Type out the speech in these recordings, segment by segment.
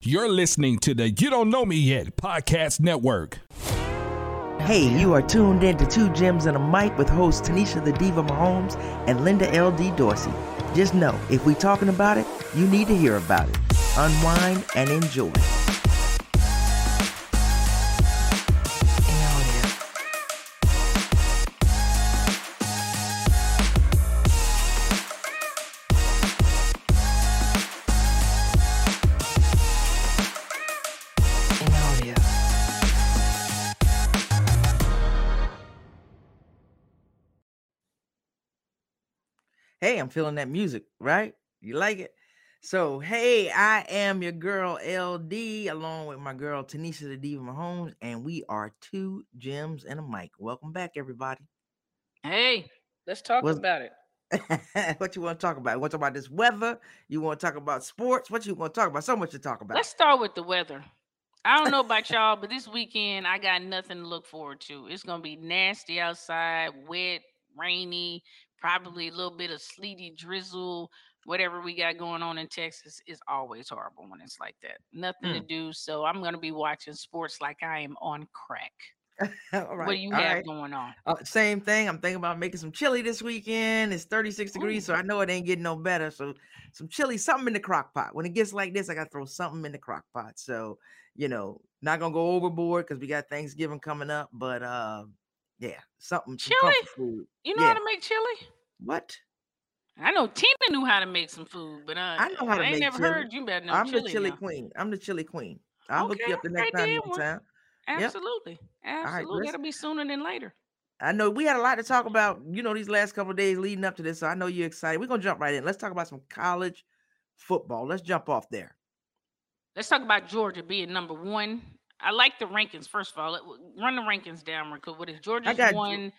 You're listening to the You Don't Know Me Yet podcast network. Hey, you are tuned in to Two Gems and a Mic with hosts Tinesha the Diva Mahomes and Linda L.D. Dorsey. Just know, if we're talking about it, you need to hear about it. Unwind and enjoy. I'm feeling that music, right? You like it? So, hey, I am your girl LD, along with my girl Tinesha the Diva Mahomes, and we are two gems and a mic. Welcome back, everybody. Hey, let's talk What's- about it. what you want to talk about? You want to talk about this weather? You want to talk about sports? What you want to talk about? So much to talk about. Let's start with the weather. I don't know about y'all, but this weekend I got nothing to look forward to. It's gonna be nasty outside, wet, rainy, probably a little bit of sleety drizzle. Whatever we got going on in Texas is always horrible when it's like that. Nothing to do. So I'm gonna be watching sports like I am on crack. all right. what do you have right. going on? Uh, same thing. I'm thinking about making some chili this weekend. It's 36 degrees, so I know it ain't getting no better. So some chili, something in the crock pot. When it gets like this, I gotta throw something in the crock pot. So you know, not gonna go overboard because we got Thanksgiving coming up. But uh, yeah, something Chili? You know yeah. how to make chili? What? I know Tina knew how to make some food, but uh, I know how to ain't make never chili. heard you better know I'm chili. the chili now. queen. I'm the chili queen. I'll hook you up the next okay, time you're then, in well, town. Yep. Absolutely. Absolutely. That'll be sooner than later. I know we had a lot to talk about, you know, these last couple of days leading up to this. So I know you're excited. We're gonna jump right in. Let's talk about some college football. Let's jump off there. Let's talk about Georgia being number one. I like the rankings. First of all, Let- run the rankings down, Rico. What is Georgia's got one?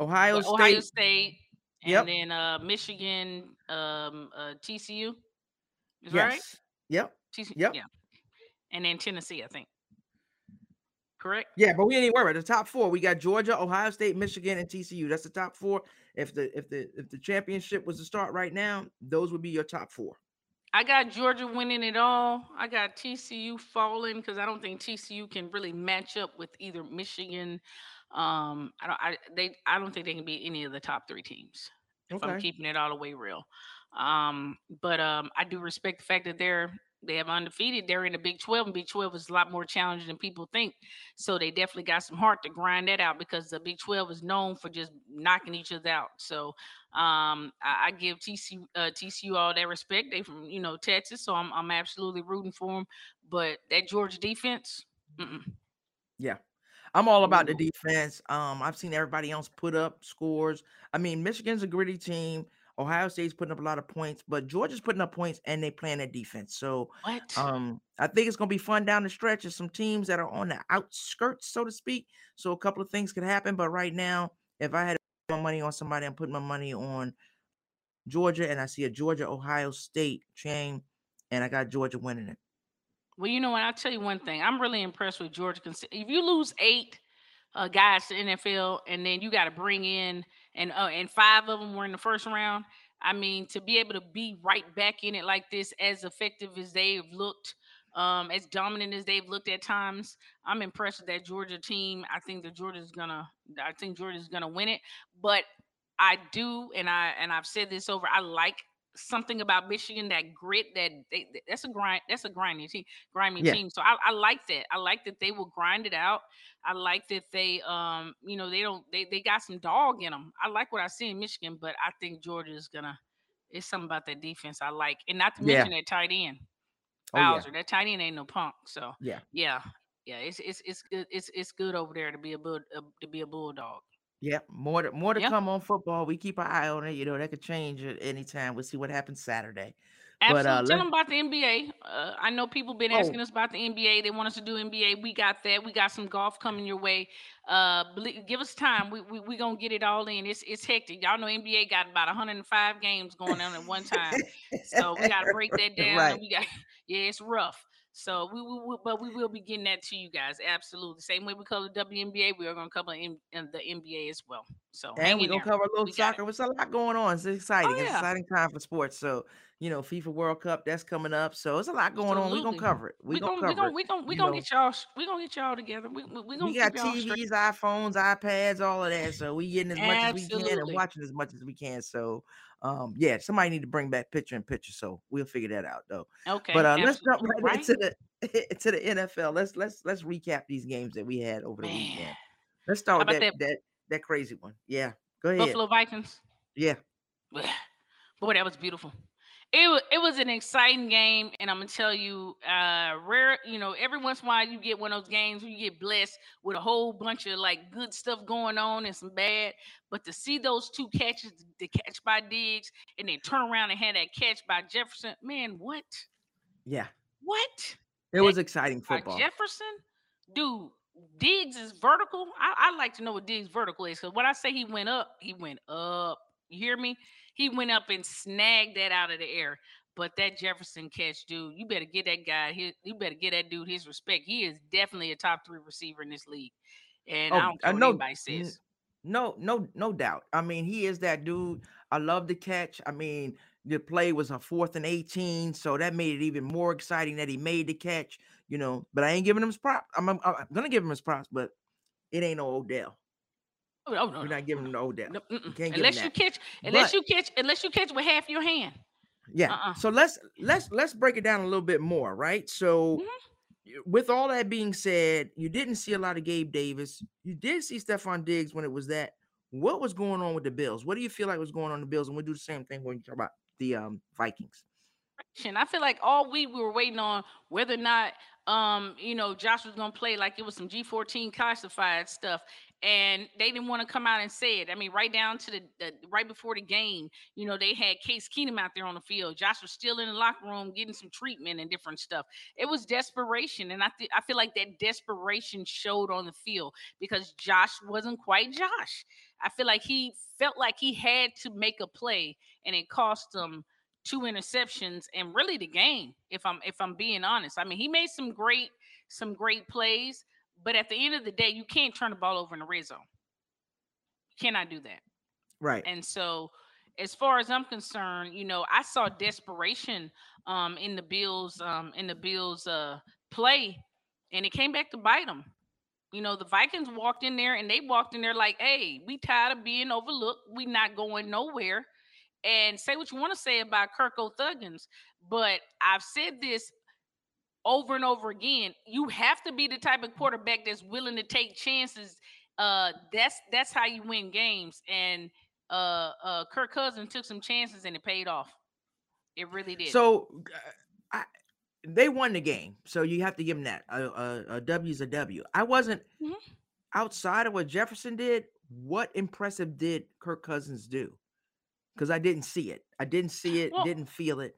Ohio State. Ohio State, and Yep. then uh, Michigan, um, uh, TCU. Is yes. right? Yep. TCU, Yep. Yeah. And then Tennessee, I think. Correct. Yeah, but we ain't even worry about the top four. We got Georgia, Ohio State, Michigan, and TCU. That's the top four. If the if the if the championship was to start right now, those would be your top four. I got Georgia winning it all. I got TCU falling because I don't think TCU can really match up with either Michigan. Um, I don't. I they. I don't think they can be any of the top three teams. If I'm keeping it all the way real. Um, but um, I do respect the fact that they're they have undefeated. They're in the Big 12, and Big 12 is a lot more challenging than people think. So they definitely got some heart to grind that out because the Big 12 is known for just knocking each other out. So um, I, I give TCU uh, TCU all that respect. They from you know Texas, so I'm I'm absolutely rooting for them. But that Georgia defense, mm-mm. Yeah. I'm all about the defense. Um, I've seen everybody else put up scores. I mean, Michigan's a gritty team. Ohio State's putting up a lot of points, but Georgia's putting up points and they playing their defense. So what? um, I think it's gonna be fun down the stretch. There's some teams that are on the outskirts, so to speak. So a couple of things could happen. But right now, if I had my money on somebody, I'm putting my money on Georgia, and I see a Georgia Ohio State chain, and I got Georgia winning it. Well, you know what? I'll tell you one thing. I'm really impressed with Georgia. If you lose eight uh, guys to NFL, and then you got to bring in and uh, and five of them were in the first round. I mean, to be able to be right back in it like this, as effective as they've looked, um, as dominant as they've looked at times, I'm impressed with that Georgia team. I think that Georgia's gonna. I think Georgia's gonna win it. But I do, and I and I've said this over. I like something about Michigan that grit that they that's a grind that's a grinding team grinding Yeah. team so I, I like that I like that they will grind it out I like that they um you know they don't they they got some dog in them I like what I see in Michigan but I think Georgia is gonna it's something about that defense I like and not to Yeah. mention that tight end Oh yeah, Bowers that tight end ain't no punk so yeah. yeah yeah it's it's it's good it's it's good over there to be a bull uh, to be a bulldog Yeah, more to more to Yeah. come on football. We keep our eye on it. You know, that could change at any time. We'll see what happens Saturday. But, Absolutely. uh, Tell them about the NBA. Uh, I know people been Oh. asking us about the NBA. They want us to do NBA. We got that. We got some golf coming your way. Uh, give us time. We we we gonna get it all in. It's it's hectic. Y'all know NBA got about 105 games going on at one time. So we gotta break that down. Right. We got yeah, it's rough. So we will, but we will be getting that to you guys. Absolutely, same way we cover the WNBA, we are going to cover in uh, the NBA as well. So and we're gonna cover a little soccer. There's a lot going on. It's exciting. Oh, yeah. It's exciting time for sports. So you know, FIFA World Cup that's coming up. So it's a lot going Absolutely. on. We're gonna cover it. We're we gonna, gonna cover we gonna, we gonna, we gonna get y'all. We gonna get y'all together. We we, gonna we got TVs, iPhones, iPads, all of that. So we getting as much Absolutely. as we can and watching as much as we can. So um, yeah, somebody need to bring back picture in picture. So we'll figure that out though. Okay. But uh, let's jump right, right, into the to the NFL. Let's let's let's recap these games that we had over the Man. weekend. Let's start with that, that that that crazy one. Yeah. Go ahead. Buffalo Vikings. Yeah. Boy, that was beautiful it was it was an exciting game, and I'm gonna tell you, uh, rare. You know, every once in a while you get one of those games where you get blessed with a whole bunch of like good stuff going on and some bad. But to see those two catches, the catch by Diggs, and then turn around and have that catch by Jefferson, man, what? Yeah. What? It that was exciting football. Jefferson, dude. Diggs is vertical. I, I like to know what Diggs vertical is because when I say he went up, he went up. You hear me? He went up and snagged that out of the air. But that Jefferson catch, dude, you better get that guy. His, you better get that dude his respect. He is definitely a top three receiver in this league, and oh, I don't care what anybody says. No, no, no doubt. I mean, he is that dude. I love the catch. I mean, the play was a fourth and 18, so that made it even more exciting that he made the catch, you know. But I ain't giving him his props. I'm, I'm, I'm, gonna give him his props, but it ain't no Odell. Oh, no, no, We're not giving him no Odell. No, unless you catch, unless but, you catch, unless you catch with half your hand. Yeah. Uh-uh. So let's let's let's break it down a little bit more, right? So. Mm-hmm. With all that being said, you didn't see a lot of Gabe Davis. You did see Stefon Diggs when it was that. What was going on with the Bills? What do you feel like was going on the Bills? And we'll do the same thing when you talk about the um, Vikings. I feel like all week we were waiting on whether or not um, you know, Josh was gonna play like it was some G14 classified stuff and they didn't want to come out and say it. I mean, right down to the, the, right before the game, you know, they had Case Keenum out there on the field. Josh was still in the locker room getting some treatment and different stuff. It was desperation, and I th- I feel like that desperation showed on the field because Josh wasn't quite Josh. I feel like he felt like he had to make a play, and it cost him two interceptions and really the game. If I'm if I'm being honest, I mean, he made some great some great plays but at the end of the day, you can't turn the ball over in the red zone. You cannot do that. Right. And so, as far as I'm concerned, you know, I saw desperation um, in the Bills um, in the Bills uh, play, and it came back to bite them. You know, the Vikings walked in there and they walked in there like, "Hey, we tired of being overlooked. We not going nowhere." And say what you want to say about Kirk Thuggins, but I've said this over and over again. You have to be the type of quarterback that's willing to take chances. Uh, that's that's how you win games. And uh, uh, Kirk Cousins took some chances and it paid off. It really did. So, I, they won the game, so you have to give them that. A, a, a W is a W. I wasn't mm-hmm. outside of what Jefferson did. What impressive did Kirk Cousins do? Because I didn't see it. I didn't see it. Well, didn't feel it.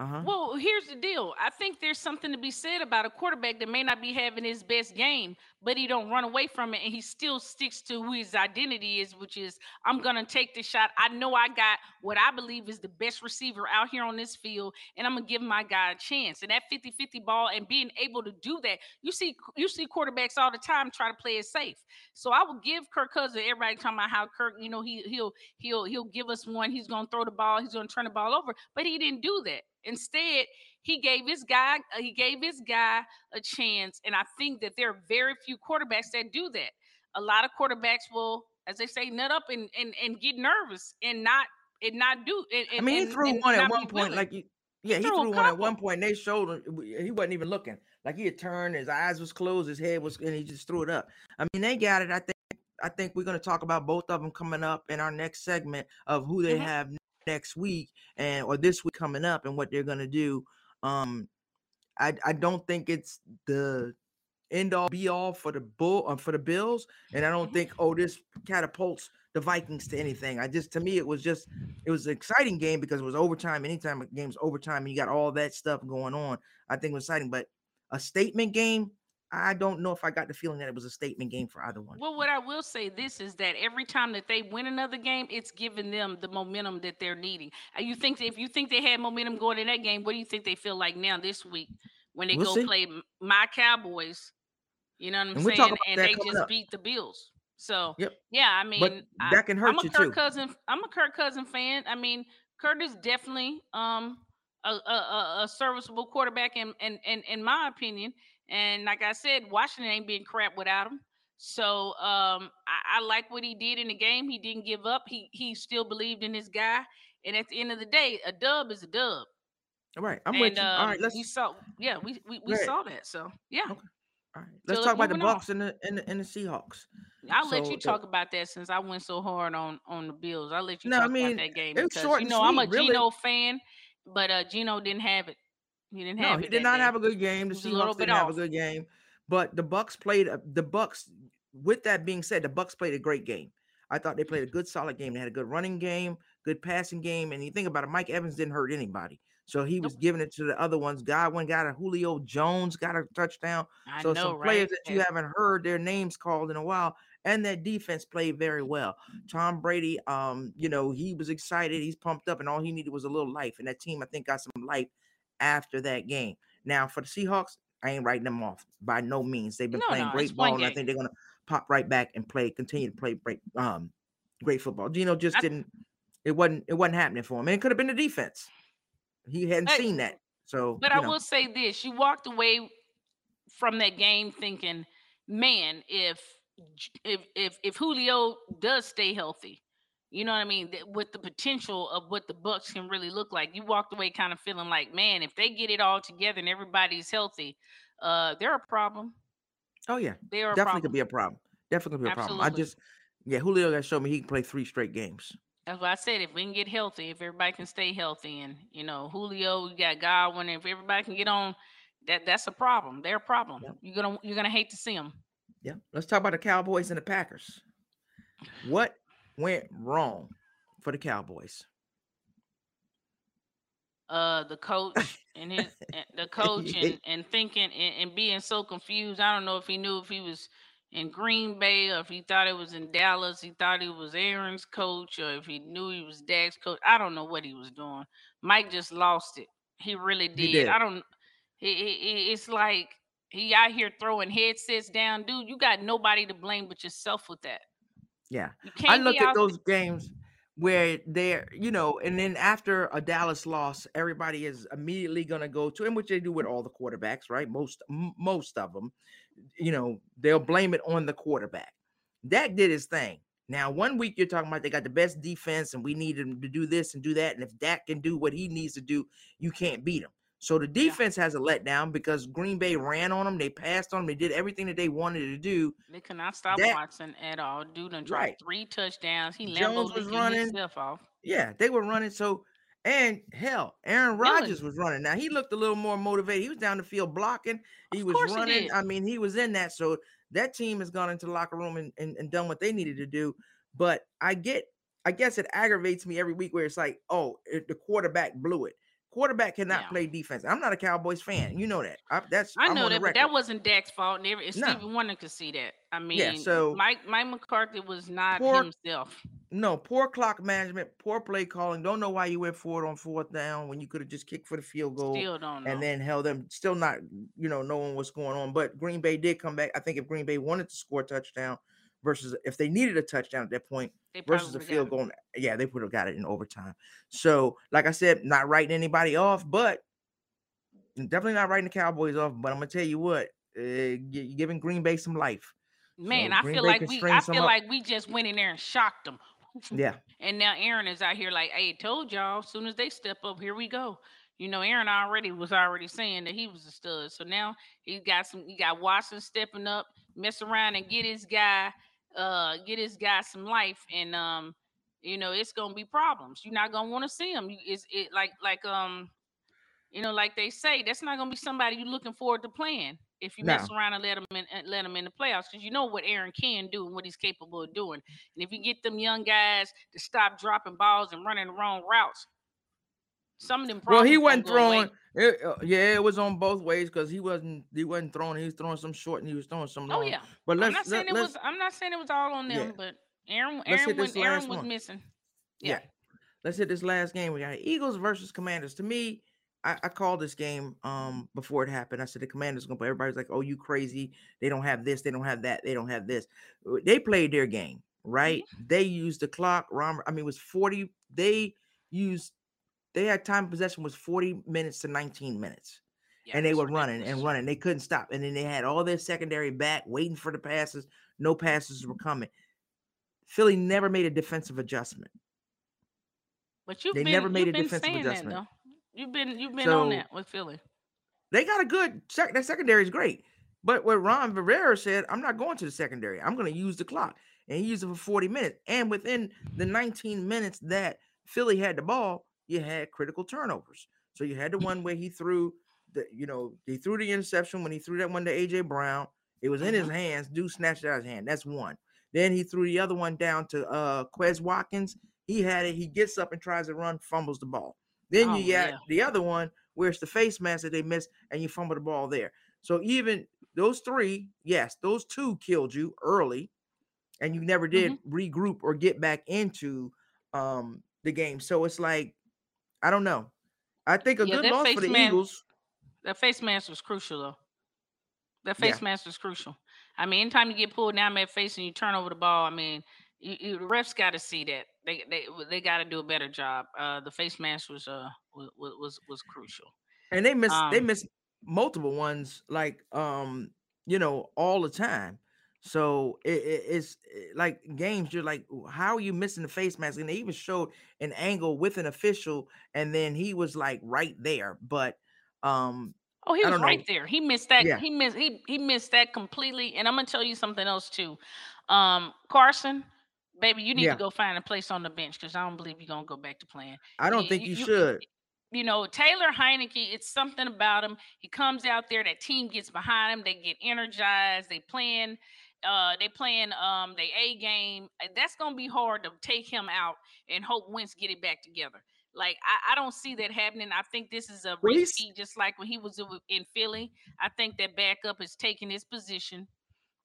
Uh-huh. Well, here's the deal. I think there's something to be said about a quarterback that may not be having his best game, but he don't run away from it and he still sticks to who his identity is, which is I'm gonna take the shot. I know I got what I believe is the best receiver out here on this field, and I'm gonna give my guy a chance. And that 50-50 ball and being able to do that, you see, you see quarterbacks all the time try to play it safe. So I will give Kirk Cousins. Everybody talking about how Kirk, you know, he he'll he'll he'll give us one. He's gonna throw the ball. He's gonna turn the ball over, but he didn't do that. Instead, he gave his guy uh, he gave his guy a chance, and I think that there are very few quarterbacks that do that. A lot of quarterbacks will, as they say, nut up and and, and get nervous and not and not do. And, I mean, he threw one at one point, like you. Yeah, he, he threw, one at one point. And they showed him he wasn't even looking. Like he had turned, his eyes was closed, his head was, and he just threw it up. I mean, they got it. I think. I think we're going to talk about both of them coming up in our next segment of who they mm-hmm. have next week and or this week coming up and what they're gonna do. Um, I I don't think it's the end all be all for the bull uh, for the Bills, and I don't think oh this catapults the Vikings to anything. I just to me it was just it was an exciting game because it was overtime. Anytime a game's overtime and you got all that stuff going on, I think it was exciting. But a statement game, I don't know if I got the feeling that it was a statement game for either one. Well, what I will say this is that every time that they win another game, it's giving them the momentum that they're needing. You think if you think they had momentum going in that game, what do you think they feel like now this week when they We'll go see. play my Cowboys. You know what I'm And saying? And they just up. beat the Bills. So Yep. yeah, I mean, But I, that can hurt I'm a you Kirk too. Cousin. I'm a Kirk Cousin fan. I mean, Kurt is definitely um a, a, a, a serviceable quarterback in, in in in my opinion. And like I said, Washington ain't been crap without him. So um I, I like what he did in the game. He didn't give up. He he still believed in his guy. And at the end of the day, a dub is a dub. All right, I'm and with you. um, All right, let's we saw yeah, we we, we saw that. So yeah. Okay. all right. Let's So talk about the on. Bucks and the and the, and the Seahawks. I'll let So you the- talk about that since I went so hard on on the Bills. I'll let you No, I talk mean, about that game because short you know I'm a sweet, really. Gino fan, but uh Gino didn't have it. He didn't No, have he it. did not day. have a good game. The was a little Seahawks didn't have a good game, but the Bucks played a- the Bucks. With that being said, the Bucks played a great game. I thought they played a good, solid game. They had a good running game, good passing game, and you think about it, Mike Evans didn't hurt anybody, so he was Nope. giving it to the other ones. Godwin got a Julio Jones got a touchdown. I so know, some right? players that you haven't heard their names called in a while, and that defense played very well. Tom Brady, um, you know, he was excited, he's pumped up, and all he needed was a little life. And that team, I think, got some life after that game. Now for the Seahawks, I ain't writing them off by no means. They've been No, playing no, great ball, and I think they're gonna pop right back and play, continue to play great, um, great football. Gino just I- didn't. It wasn't. It wasn't happening for him, and it could have been the defense. He hadn't Hey, seen that. So, But I know, will say this: you walked away from that game thinking, "Man, if if if if Julio does stay healthy, you know what I mean, with the potential of what the Bucks can really look like, you walked away kind of feeling like, man, if they get it all together and everybody's healthy, uh, they're a problem. oh yeah, They're definitely problem. could be a problem. Definitely could be a problem. I just, yeah, Julio got showed me he can play three straight games. That's why I said if we can get healthy, if everybody can stay healthy, and you know Julio, you got Godwin, if everybody can get on, that that's a problem. They're a problem. Yep. You're gonna you're gonna hate to see them. Yeah. Let's talk about the Cowboys and the Packers. What went wrong for the Cowboys? Uh, the coach and his the coach and and thinking and, and being so confused. I don't know if he knew if he was in Green Bay or if he thought it was in Dallas. He thought he was Aaron's coach or if he knew he was Dak's coach. I don't know what he was doing. Mike just lost it. He really did. did. I don't. He, he, he- it's like he out here throwing headsets down, dude. You got nobody to blame but yourself with that. Yeah. I look at out those games where they're, you know, and then after a Dallas loss, everybody is immediately going to go to, and which they do with all the quarterbacks, right? Most, m- most of them, you know, they'll blame it on the quarterback. Dak did his thing. Now, one week you're talking about they got the best defense and we need him to do this and do that. And if Dak can do what he needs to do, you can't beat him. So the defense has a letdown because Green Bay ran on them. They passed on them. They did everything that they wanted to do. They could not stop That- Watson at all. Dude done dropped Right. three touchdowns. He Jones was was running. himself off. Yeah, they were running. So, and hell, Aaron? Rodgers was running. Now he looked a little more motivated. He was down the field blocking. He was he running. did. I mean, he was in that. So that team has gone into the locker room and, and, and done what they needed to do. But I get, I guess it aggravates me every week where it's like, oh, it, the quarterback blew it. Quarterback cannot Yeah. play defense. I'm not a Cowboys fan. You know that. I, that's I know that, but that wasn't Dak's fault. Never, No. Stevie Wonder could see that. I mean, Yeah, so- Mike Mike McCarthy was not Poor- himself. No, poor clock management, poor play calling. Don't know why you went for it on fourth down when you could have just kicked for the field goal. Still don't know. and then held them still not you know knowing what's going on but green bay did come back i think if green bay wanted to score a touchdown versus if they needed a touchdown at that point they versus a field goal yeah they would have got it in overtime so like i said not writing anybody off but definitely not writing the cowboys off but i'm gonna tell you what uh, you're giving green bay some life. Man, so I feel Bay like we I feel up. like we just went in there and shocked them. yeah And now Aaron is out here like, hey, told y'all, as soon as they step up, here we go. You know, Aaron already was already saying that he was a stud. So now he got some he got Watson stepping up, mess around and get his guy, uh, get his guy some life. And um, you know, it's gonna be problems. You're not gonna want to see him. You it's it like like um, you know, like they say, that's not gonna be somebody you're looking forward to playing if you mess around and let him in and let him in the playoffs because you know what Aaron can do and what he's capable of doing. And if you get them young guys to stop dropping balls and running the wrong routes, some of them well he wasn't throwing it, uh, yeah it was on both ways because he wasn't he wasn't throwing he was throwing some short and he was throwing some long Oh yeah, but I'm let's not saying let, it let's was. I'm not saying it was all on them, Yeah. but Aaron, Aaron, when Aaron was missing. Yeah. Yeah. Let's hit this last game. We got Eagles versus Commanders. To me, I, I called this game um before it happened. I said the commander's gonna play. Everybody's like, oh, you crazy. They don't have this, they don't have that, they don't have this. Uh, They played their game, right? They used the clock. Rom, I mean, it was 40. They used they had time possession was 40 minutes to 19 minutes. Yeah, and they were running and running. They couldn't stop. And then they had all their secondary back waiting for the passes. No passes were mm-hmm. coming. Philly never made a defensive adjustment. But you've they been, never made a defensive adjustment. That. You've been you've been on that with Philly. They got a good sec. That secondary is great. But what mm. Ron Rivera said, I'm not going to the secondary. I'm going to use the clock. And he used it for 40 minutes. And within the 19 minutes that Philly had the ball, you had critical turnovers. So you had the one where he threw the, you know, he threw the interception when he threw that one to AJ Brown. It was in his hands. Dude snatched it out of his hand. That's one. Then he threw the other one down to uh Quez Watkins. He had it. He gets up and tries to run, fumbles the ball. Then Oh, you got yeah. the other one where it's the face mask that they missed and you fumble the ball there. So even those three, yes, those two killed you early, and you never did Mm-hmm. regroup or get back into um the game. So it's like, I don't know. I think a Yeah, good loss for the Eagles. That face mask was crucial though. That Yeah. face mask was crucial. I mean, anytime you get pulled down that face and you turn over the ball, I mean, you, you, the refs got to see that. They they they got to do a better job. Uh, the face mask was uh was was was crucial. and they miss they Um, miss multiple ones like um you know all the time so it, it- it's eh, like games you're like how are you missing the face mask and they even showed an angle with an official and then he was like right there but um Oh, he was don't know. right there. He missed that. Yeah. He missed he he missed that completely. And I'm gonna tell you something else too. Um, Carson, baby, you need Yeah. to go find a place on the bench because I don't believe you're gonna go back to playing. i don't You- think you- you, you- should you know, Taylor Heinicke, it's something about him. He comes out there, that team gets behind him, they get energized, they playing, uh, they playing um they A game. Uh, That's gonna be hard to take him out and hope Wentz get it back together. Like I, I don't see that happening. I think this is a repeat, just like when he was in- in Philly. I think that backup is taking his position,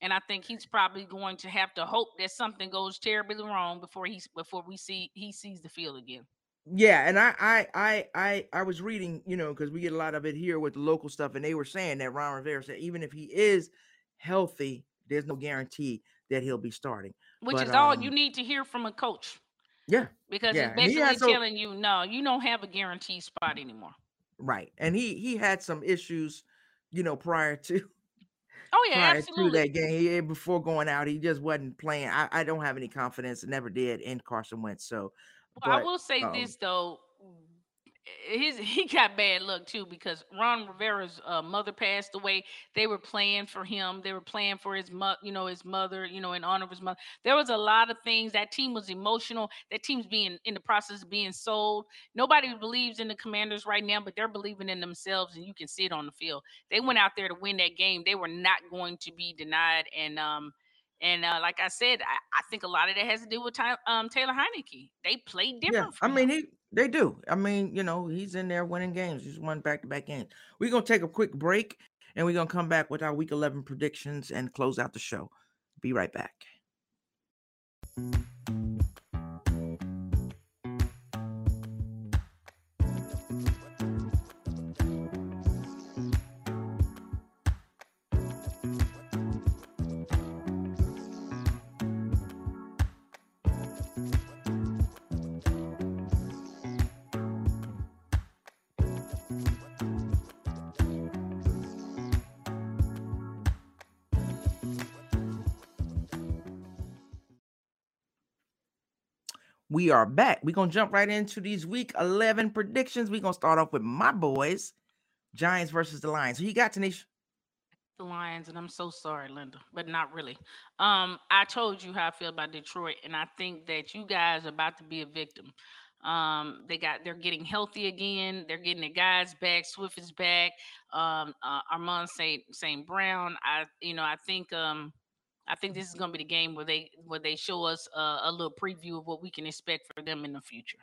and I think he's probably going to have to hope that something goes terribly wrong before he's before we see he sees the field again. Yeah, and I I I I I was reading, you know, because we get a lot of it here with the local stuff, and they were saying that Ron Rivera said even if he is healthy, there's no guarantee that he'll be starting. which But, is all you um, need to hear from a coach Yeah, because Yeah, it's and he basically telling you no you don't have a guaranteed spot anymore right. And he he had some issues, you know, prior to oh yeah absolutely that game. He, before going out, he just wasn't playing. I, I don't have any confidence, and never did in Carson Wentz. So, well, i will say um, this though his he got bad luck too because Ron Rivera's uh, mother passed away. They were playing for him. They were playing for his mother, you know, his mother, you know, in honor of his mother. There was a lot of things. That team was emotional. That team's being in the process of being sold. Nobody believes in the Commanders right now, but they're believing in themselves, and you can see it on the field. They went out there to win that game. They were not going to be denied, and um. And uh, like I said, I, I think a lot of that has to do with Ty, um, Taylor Heinicke. They yeah, different. I mean, he they do. I mean, you know, he's in there winning games. He's won back to back games. We're gonna take a quick break, and we're gonna come back with our Week 11 predictions and close out the show. Be right back. We are back. We're gonna jump right into these week 11 predictions. We're gonna start off with my boys, Giants versus the Lions. Who you got, Tinesha? the Lions, and I'm so sorry, Linda, but not really. Um, I told you how I feel about Detroit, and I think that you guys are about to be a victim. Um, they got they're getting healthy again. They're getting the guys back. Swift is back. Um, uh, Armand Saint Saint Brown. I you know I think um I think this is going to be the game where they where they show us uh, a little preview of what we can expect for them in the future.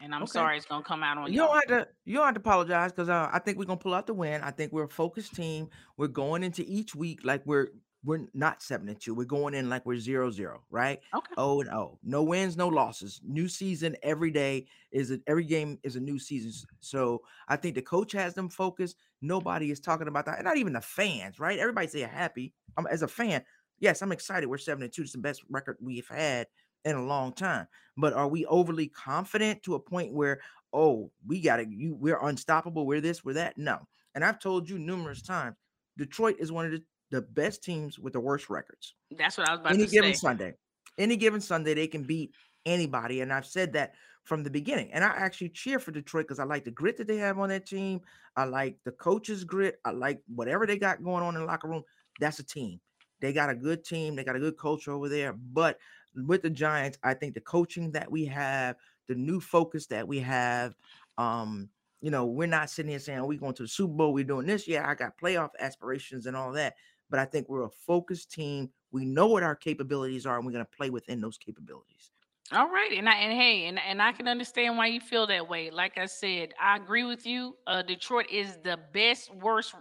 And I'm Okay. sorry it's going to come out on You don't have to. You don't have to apologize because uh, I think we're gonna pull out the win. I think we're a focused team. We're going into each week like we're we're not seven and two. We're going in like we're zero zero, right? Okay. Oh and oh. No wins, no losses. New season every day is a, every game is a new season. So I think the coach has them focused. Nobody is talking about that, and not even the fans, right? Everybody say happy. I'm as a fan. Yes, I'm excited. We're seven and two. It's the best record we've had in a long time. But are we overly confident to a point where oh we got to you we're unstoppable? We're this, we're that? No. And I've told you numerous times, Detroit is one of the the best teams with the worst records. That's what I was about any to given. Sunday. Any given Sunday, they can beat anybody. And I've said that from the beginning. And I actually cheer for Detroit because I like the grit that they have on that team. I like the coach's grit. I like whatever they got going on in the locker room. That's a team. They got a good team. They got a good culture over there. But with the Giants, I think the coaching that we have, the new focus that we have, um, you know, we're not sitting here saying, oh, we're going to the Super Bowl, we're doing this. Yeah, I got playoff aspirations and all that but I think we're a focused team. We know what our capabilities are, and we're going to play within those capabilities. All right, and I and hey, and, and I can understand why you feel that way. Like I said, I agree with you. Uh, Detroit is the best worst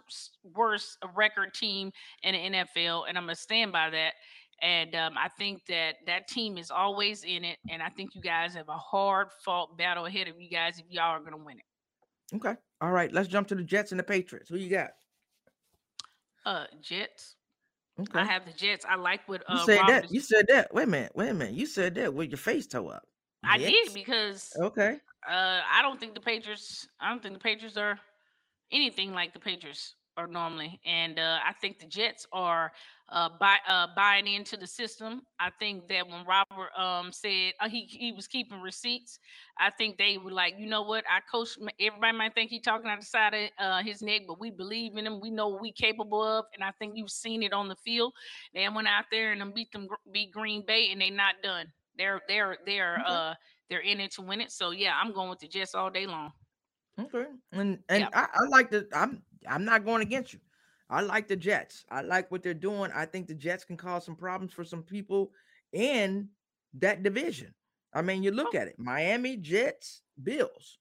worst record team in the NFL, and I'm gonna stand by that. And um, I think that that team is always in it, and I think you guys have a hard fought battle ahead of you guys if y'all are gonna win it. Okay, all right. Let's jump to the Jets and the Patriots. Who you got? Uh, Jets. Okay. I have the Jets. I like what You uh said Robert that. is- You said that. Wait a minute. Wait a minute. You said that with your face toe up. I Jets? did because Okay. uh I don't think the Patriots. I don't think the Patriots are anything like the Patriots are normally, and uh, I think the Jets are uh, buy, uh, buying into the system. I think that when Robert um, said uh, he he was keeping receipts, I think they were like, you know what, I coach. Everybody might think he's talking out the side of uh, his neck, but we believe in him. We know what we capable of, and I think you've seen it on the field. They went out there and beat them beat Green Bay, and they not done. They're they're they're Okay. uh they're in it to win it. So yeah, I'm going with the Jets all day long. Okay. And and. I, I like the I'm I'm not going against you. I like the Jets. I like what they're doing. I think the Jets can cause some problems for some people in that division. I mean, you look oh. at it: Miami, Jets, Bills,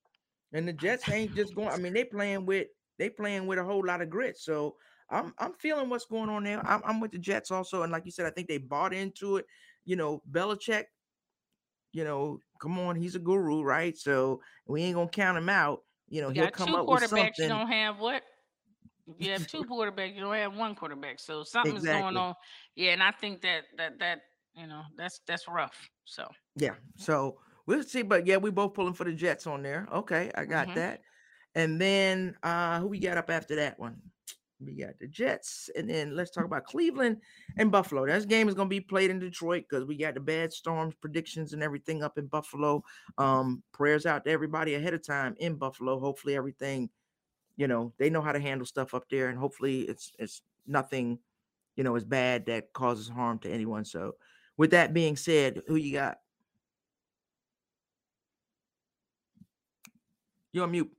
and the Jets ain't just going. I mean, they playing with they playing with a whole lot of grit. So I'm I'm feeling what's going on there. I'm, I'm with the Jets also, and like you said, I think they bought into it. You know, Belichick. You know, come on, he's a guru, right? So we ain't gonna count him out. You know, he'll come up with quarterbacks. You don't have what? You have two quarterbacks, you don't have one quarterback. So something is Exactly. going on. Yeah, and I think that that that you know that's that's rough. So Yeah. So we'll see. But yeah, we both pulling for the Jets on there. Okay, I got Mhm. that. And then uh who we got up after that one? We got the Jets, and then let's talk about Cleveland and Buffalo. This game is gonna be played in Detroit because we got the bad storms predictions and everything up in Buffalo. Um, prayers out to everybody ahead of time in Buffalo. Hopefully everything, you know, they know how to handle stuff up there, and hopefully it's it's nothing, you know, is bad that causes harm to anyone. So with that being said, who you got? You're on mute.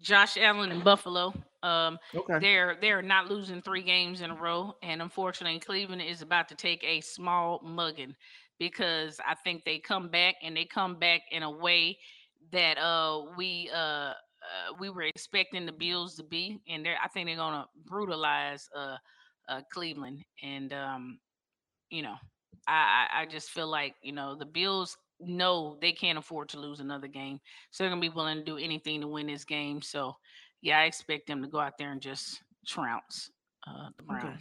Josh Allen in Buffalo. Um, Okay. they're they're not losing three games in a row, and unfortunately, Cleveland is about to take a small mugging because I think they come back and they come back in a way that uh we uh, uh we were expecting the Bills to be, and they're I think they're gonna brutalize uh, uh Cleveland, and um you know I I I just feel like you know the Bills know they can't afford to lose another game, so they're gonna be willing to do anything to win this game. So yeah, I expect them to go out there and just trounce uh, the Okay.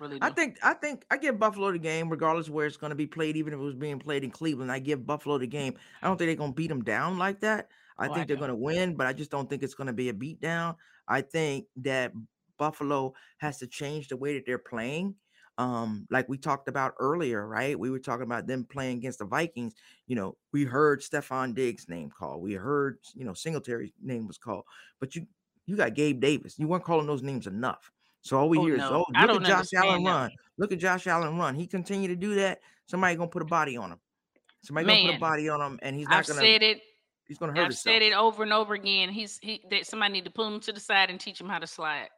Really. I think I think I give Buffalo the game, regardless of where it's going to be played, even if it was being played in Cleveland. I give Buffalo the game. I don't think they're going to beat them down like that. I Oh, I think they're going to win, but I just don't think it's going to be a beat down. I think that Buffalo has to change the way that they're playing. Um, like we talked about earlier, right? We were talking about them playing against the Vikings. You know, we heard Stefon Diggs' name called. We heard, you know, Singletary's name was called, but you you got Gabe Davis. You weren't calling those names enough. So all we Oh, hear no. is, oh, look at Josh Allen that. run. Look at Josh Allen run. He continue to do that. Somebody gonna put a body on him. Somebody gonna put a body on him, and he's not I've gonna. said it. he's gonna hurt I've himself. said it over and over again. He's he that somebody need to pull him to the side and teach him how to slide.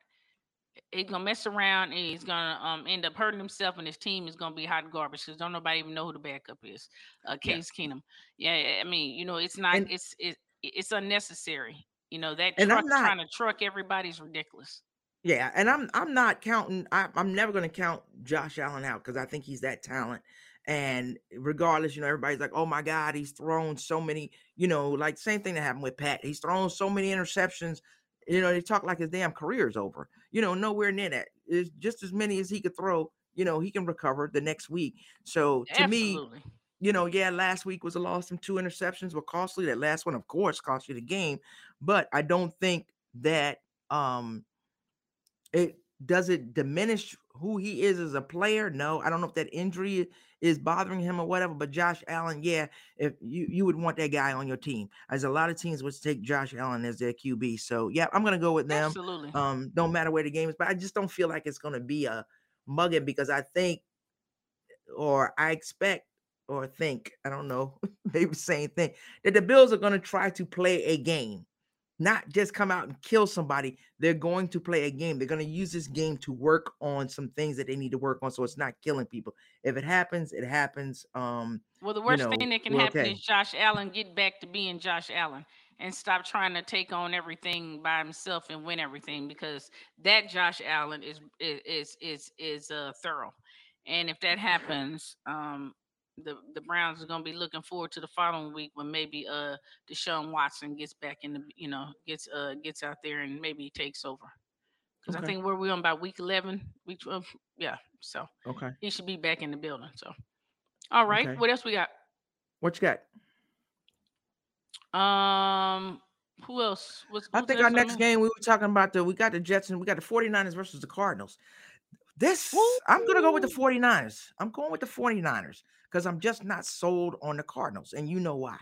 He's gonna mess around and he's gonna um end up hurting himself and his team is gonna be hot garbage because don't nobody even know who the backup is. Uh Yeah. Case Keenum. Yeah, I mean, you know, it's not And- it's it, it's unnecessary. You know, that And I'm truck not- trying to truck everybody's ridiculous. Yeah, and I'm I'm not counting. I, I'm never going to count Josh Allen out because I think he's that talent. And regardless, you know, everybody's like, "Oh my God, he's thrown so many." You know, like same thing that happened with Pat. He's thrown so many interceptions. You know, they talk like his damn career is over. You know, nowhere near that. It's just as many as he could throw. You know, he can recover the next week. So to Absolutely. me, you know, yeah, last week was a loss. Some two interceptions were costly. That last one, of course, cost you the game. But I don't think that um it does it diminish who he is as a player? No, I don't know if that injury is bothering him or whatever. But Josh Allen, yeah, if you you would want that guy on your team, as a lot of teams would take Josh Allen as their QB. So yeah, I'm gonna go with them. Absolutely. Um, don't matter where the game is, but I just don't feel like it's gonna be a mugging because I think, or I expect, or think, I don't know, maybe same thing, that the Bills are gonna try to play a game not just come out and kill somebody. They're going to play a game. They're going to use this game to work on some things that they need to work on so it's not killing people. If it happens, it happens. Um Well, the worst you know, thing that can happen okay. is Josh Allen get back to being Josh Allen and stop trying to take on everything by himself and win everything because that Josh Allen is is is is, is uh thorough. And if that happens, um the the Browns are going to be looking forward to the following week when maybe uh Deshaun Watson gets back in the you know gets uh gets out there and maybe takes over because I think where we on about week eleven, week twelve, yeah. So Okay. he should be back in the building. So all right, Okay. what else we got? What you got? Um, who else? What's I think our next game we were talking about the we got the Jets and we got the 49ers versus the Cardinals. This Woo! I'm gonna go with the 49ers. I'm going with the 49ers because I'm just not sold on the Cardinals, and you know why.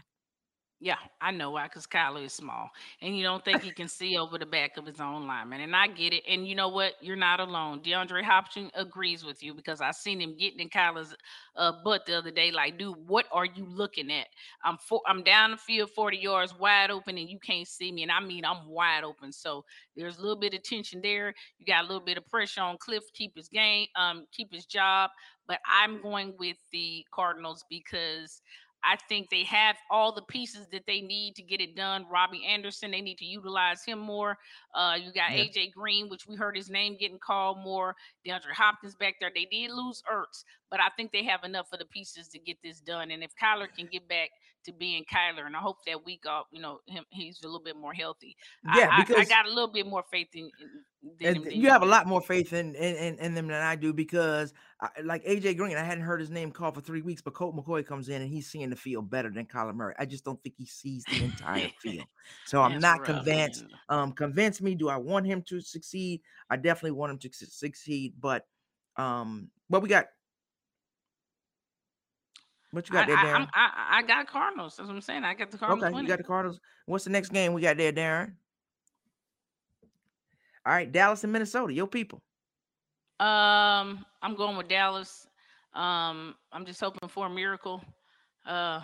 Yeah, I know why, because Kyler is small, and you don't think he can see over the back of his own lineman. And I get it. And you know what? You're not alone. DeAndre Hopkins agrees with you because I seen him getting in Kyler's uh, butt the other day. Like, dude, what are you looking at? I'm for, I'm down the field 40 yards, wide open, and you can't see me. And I mean, I'm wide open. So there's a little bit of tension there. You got a little bit of pressure on Kliff keep his game, um, keep his job. But I'm going with the Cardinals because I think they have all the pieces that they need to get it done. Robbie Anderson, they need to utilize him more. Uh, you got Yeah. AJ Green, which we heard his name getting called more. DeAndre Hopkins back there. They did lose Ertz, but I think they have enough of the pieces to get this done. And if Kyler can get back to being Kyler, and I hope that week off, you know, him he's a little bit more healthy. Yeah, I, I, I got a little bit more faith in, in him you have a lot more faith in in, in, in them than I do because I, like AJ Green, I hadn't heard his name called for three weeks, but Colt McCoy comes in and he's seeing the field better than Kyler Murray. I just don't think he sees the entire field. So I'm That's not rough. convinced. man. Um, convince me. Do I want him to succeed? I definitely want him to su- succeed, but um, but we got? What you I, got there, I, Darren? I'm, I, I got Cardinals. That's what I'm saying. I got the Cardinals Okay, you got the Cardinals. What's the next game we got there, Darren? All right, Dallas and Minnesota, your people. Um, I'm going with Dallas. Um, I'm just hoping for a miracle. Uh,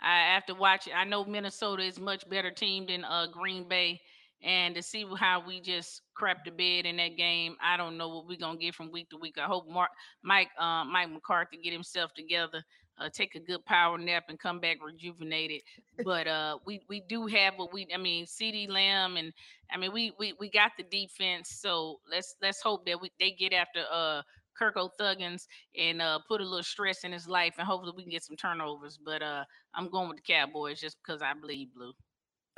I have to watch it. I know Minnesota is much better team than uh Green Bay, and to see how we just crap the bed in that game, I don't know what we're gonna get from week to week. I hope Mark, Mike, uh, Mike McCarthy get himself together, uh, take a good power nap, and come back rejuvenated. But uh, we we do have what we. I mean, CeeDee Lamb, and I mean we we we got the defense. So let's let's hope that we they get after uh. Kirk Thuggins and uh, put a little stress in his life, and hopefully we can get some turnovers. But uh, I'm going with the Cowboys just because I bleed blue.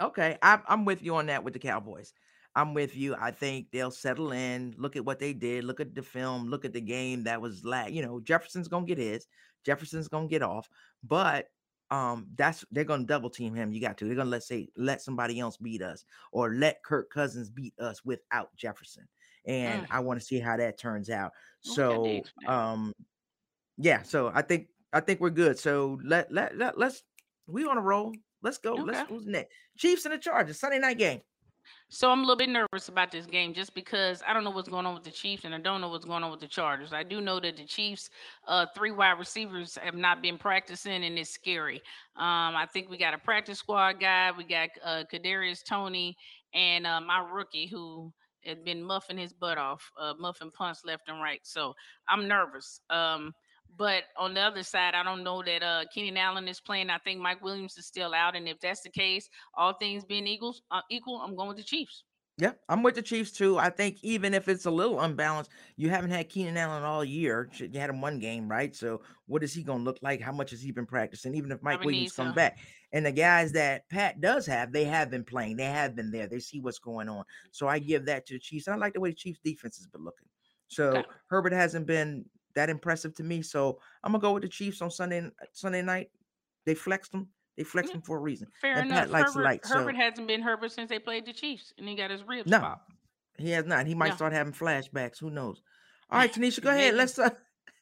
Okay, I'm I'm with you on that with the Cowboys. I'm with you. I think they'll settle in. Look at what they did. Look at the film. Look at the game that was la You know, Jefferson's gonna get his. Jefferson's gonna get off. But um, that's they're gonna double team him. You got to. They're gonna let say let somebody else beat us or let Kirk Cousins beat us without Jefferson. And Mm, I want to see how that turns out. well, we got the So um, yeah. So I think I think we're good. So let let, let let's we on a roll. Let's go. Let's who's next? Chiefs and the Chargers Sunday night game. So I'm a little bit nervous about this game just because I don't know what's going on with the Chiefs and I don't know what's going on with the Chargers. I do know that the Chiefs, uh, three wide receivers have not been practicing and it's scary. Um, I think we got a practice squad guy. We got uh, Kadarius Toney and uh, my rookie who had been muffing his butt off, uh, muffing punts left and right. So I'm nervous. Um, but on the other side, I don't know that uh, Keenan Allen is playing. I think Mike Williams is still out, and if that's the case, all things being equals uh, equal, I'm going with the Chiefs. Yeah, I'm with the Chiefs too. I think even if it's a little unbalanced, you haven't had Keenan Allen all year. You had him one game, right? So what is he going to look like? How much has he been practicing? Even if Mike Williams comes back, and the guys that Pat does have, they have been playing. They have been there. They see what's going on. So I give that to the Chiefs. I like the way the Chiefs defense has been looking. So okay. Herbert hasn't been that impressive to me. So I'm gonna go with the Chiefs on Sunday Sunday night. They flexed them. They flexed him for a reason. Fair and enough. Pat likes Herbert, light, so. Herbert hasn't been Herbert since they played the Chiefs, and he got his ribs no, popped. He has not. He might no. start having flashbacks. Who knows? All right, Tinesha, go ahead. Let's uh,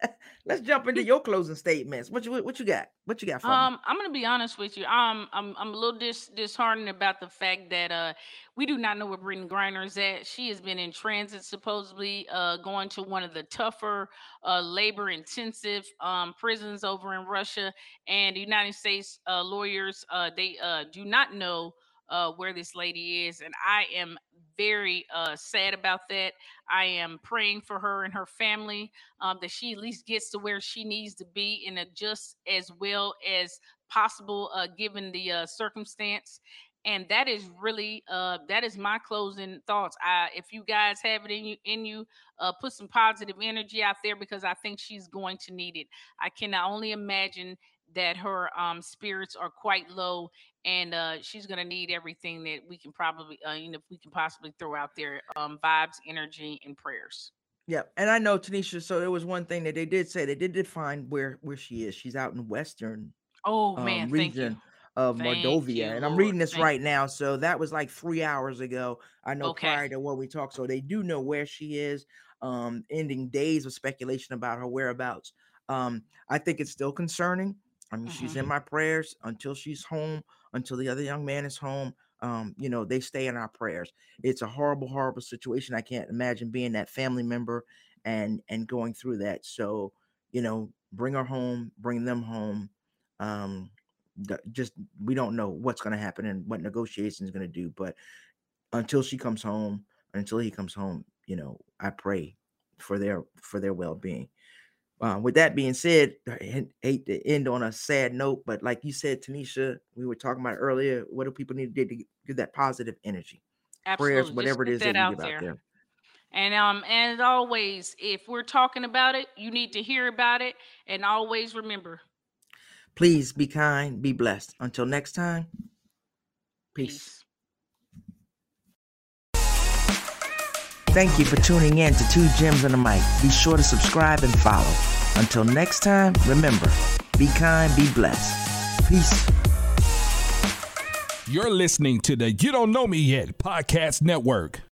let's jump into your closing statements. What you what you got? What you got for um, me? I'm gonna be honest with you. Um, I'm I'm a little dis disheartened about the fact that uh we do not know where Brittney Griner is at. She has been in transit, supposedly uh going to one of the tougher, uh labor intensive um prisons over in Russia. And the United States uh lawyers uh they uh do not know uh, where this lady is. And I am very uh, sad about that. I am praying for her and her family um, that she at least gets to where she needs to be in a just as well as possible, uh, given the uh, circumstance. And that is really uh, that is my closing thoughts. I, if you guys have it in you, in you, uh, put some positive energy out there because I think she's going to need it. I can only imagine that her um, spirits are quite low and uh, she's going to need everything that we can probably uh, you know we can possibly throw out there um, vibes energy and prayers yeah and i know Tinesha so there was one thing that they did say they did define where where she is she's out in western oh um, man region of Thank Mordovia. You, and I'm reading this Thank right now. So that was like three hours ago. I know okay. prior to what we talked. So they do know where she is. Um, ending days of speculation about her whereabouts. Um, I think it's still concerning. I mean, mm-hmm. she's in my prayers until she's home, until the other young man is home. Um, you know, they stay in our prayers. It's a horrible, horrible situation. I can't imagine being that family member and and going through that. So, you know, bring her home, bring them home. Um, just we don't know what's going to happen and what negotiations going to do, but until she comes home, until he comes home, you know, I pray for their for their well being. Uh, with that being said, I hate to end on a sad note, but like you said, Tinesha, we were talking about earlier. What do people need to do to get that positive energy? Absolutely. Prayers, whatever it is that, that you give there. out there. And um, as always, if we're talking about it, you need to hear about it, and always remember. Please be kind, be blessed. Until next time, peace. peace. Thank you for tuning in to Two Gems on the Mic. Be sure to subscribe and follow. Until next time, remember, be kind, be blessed. Peace. You're listening to the You Don't Know Me Yet podcast network.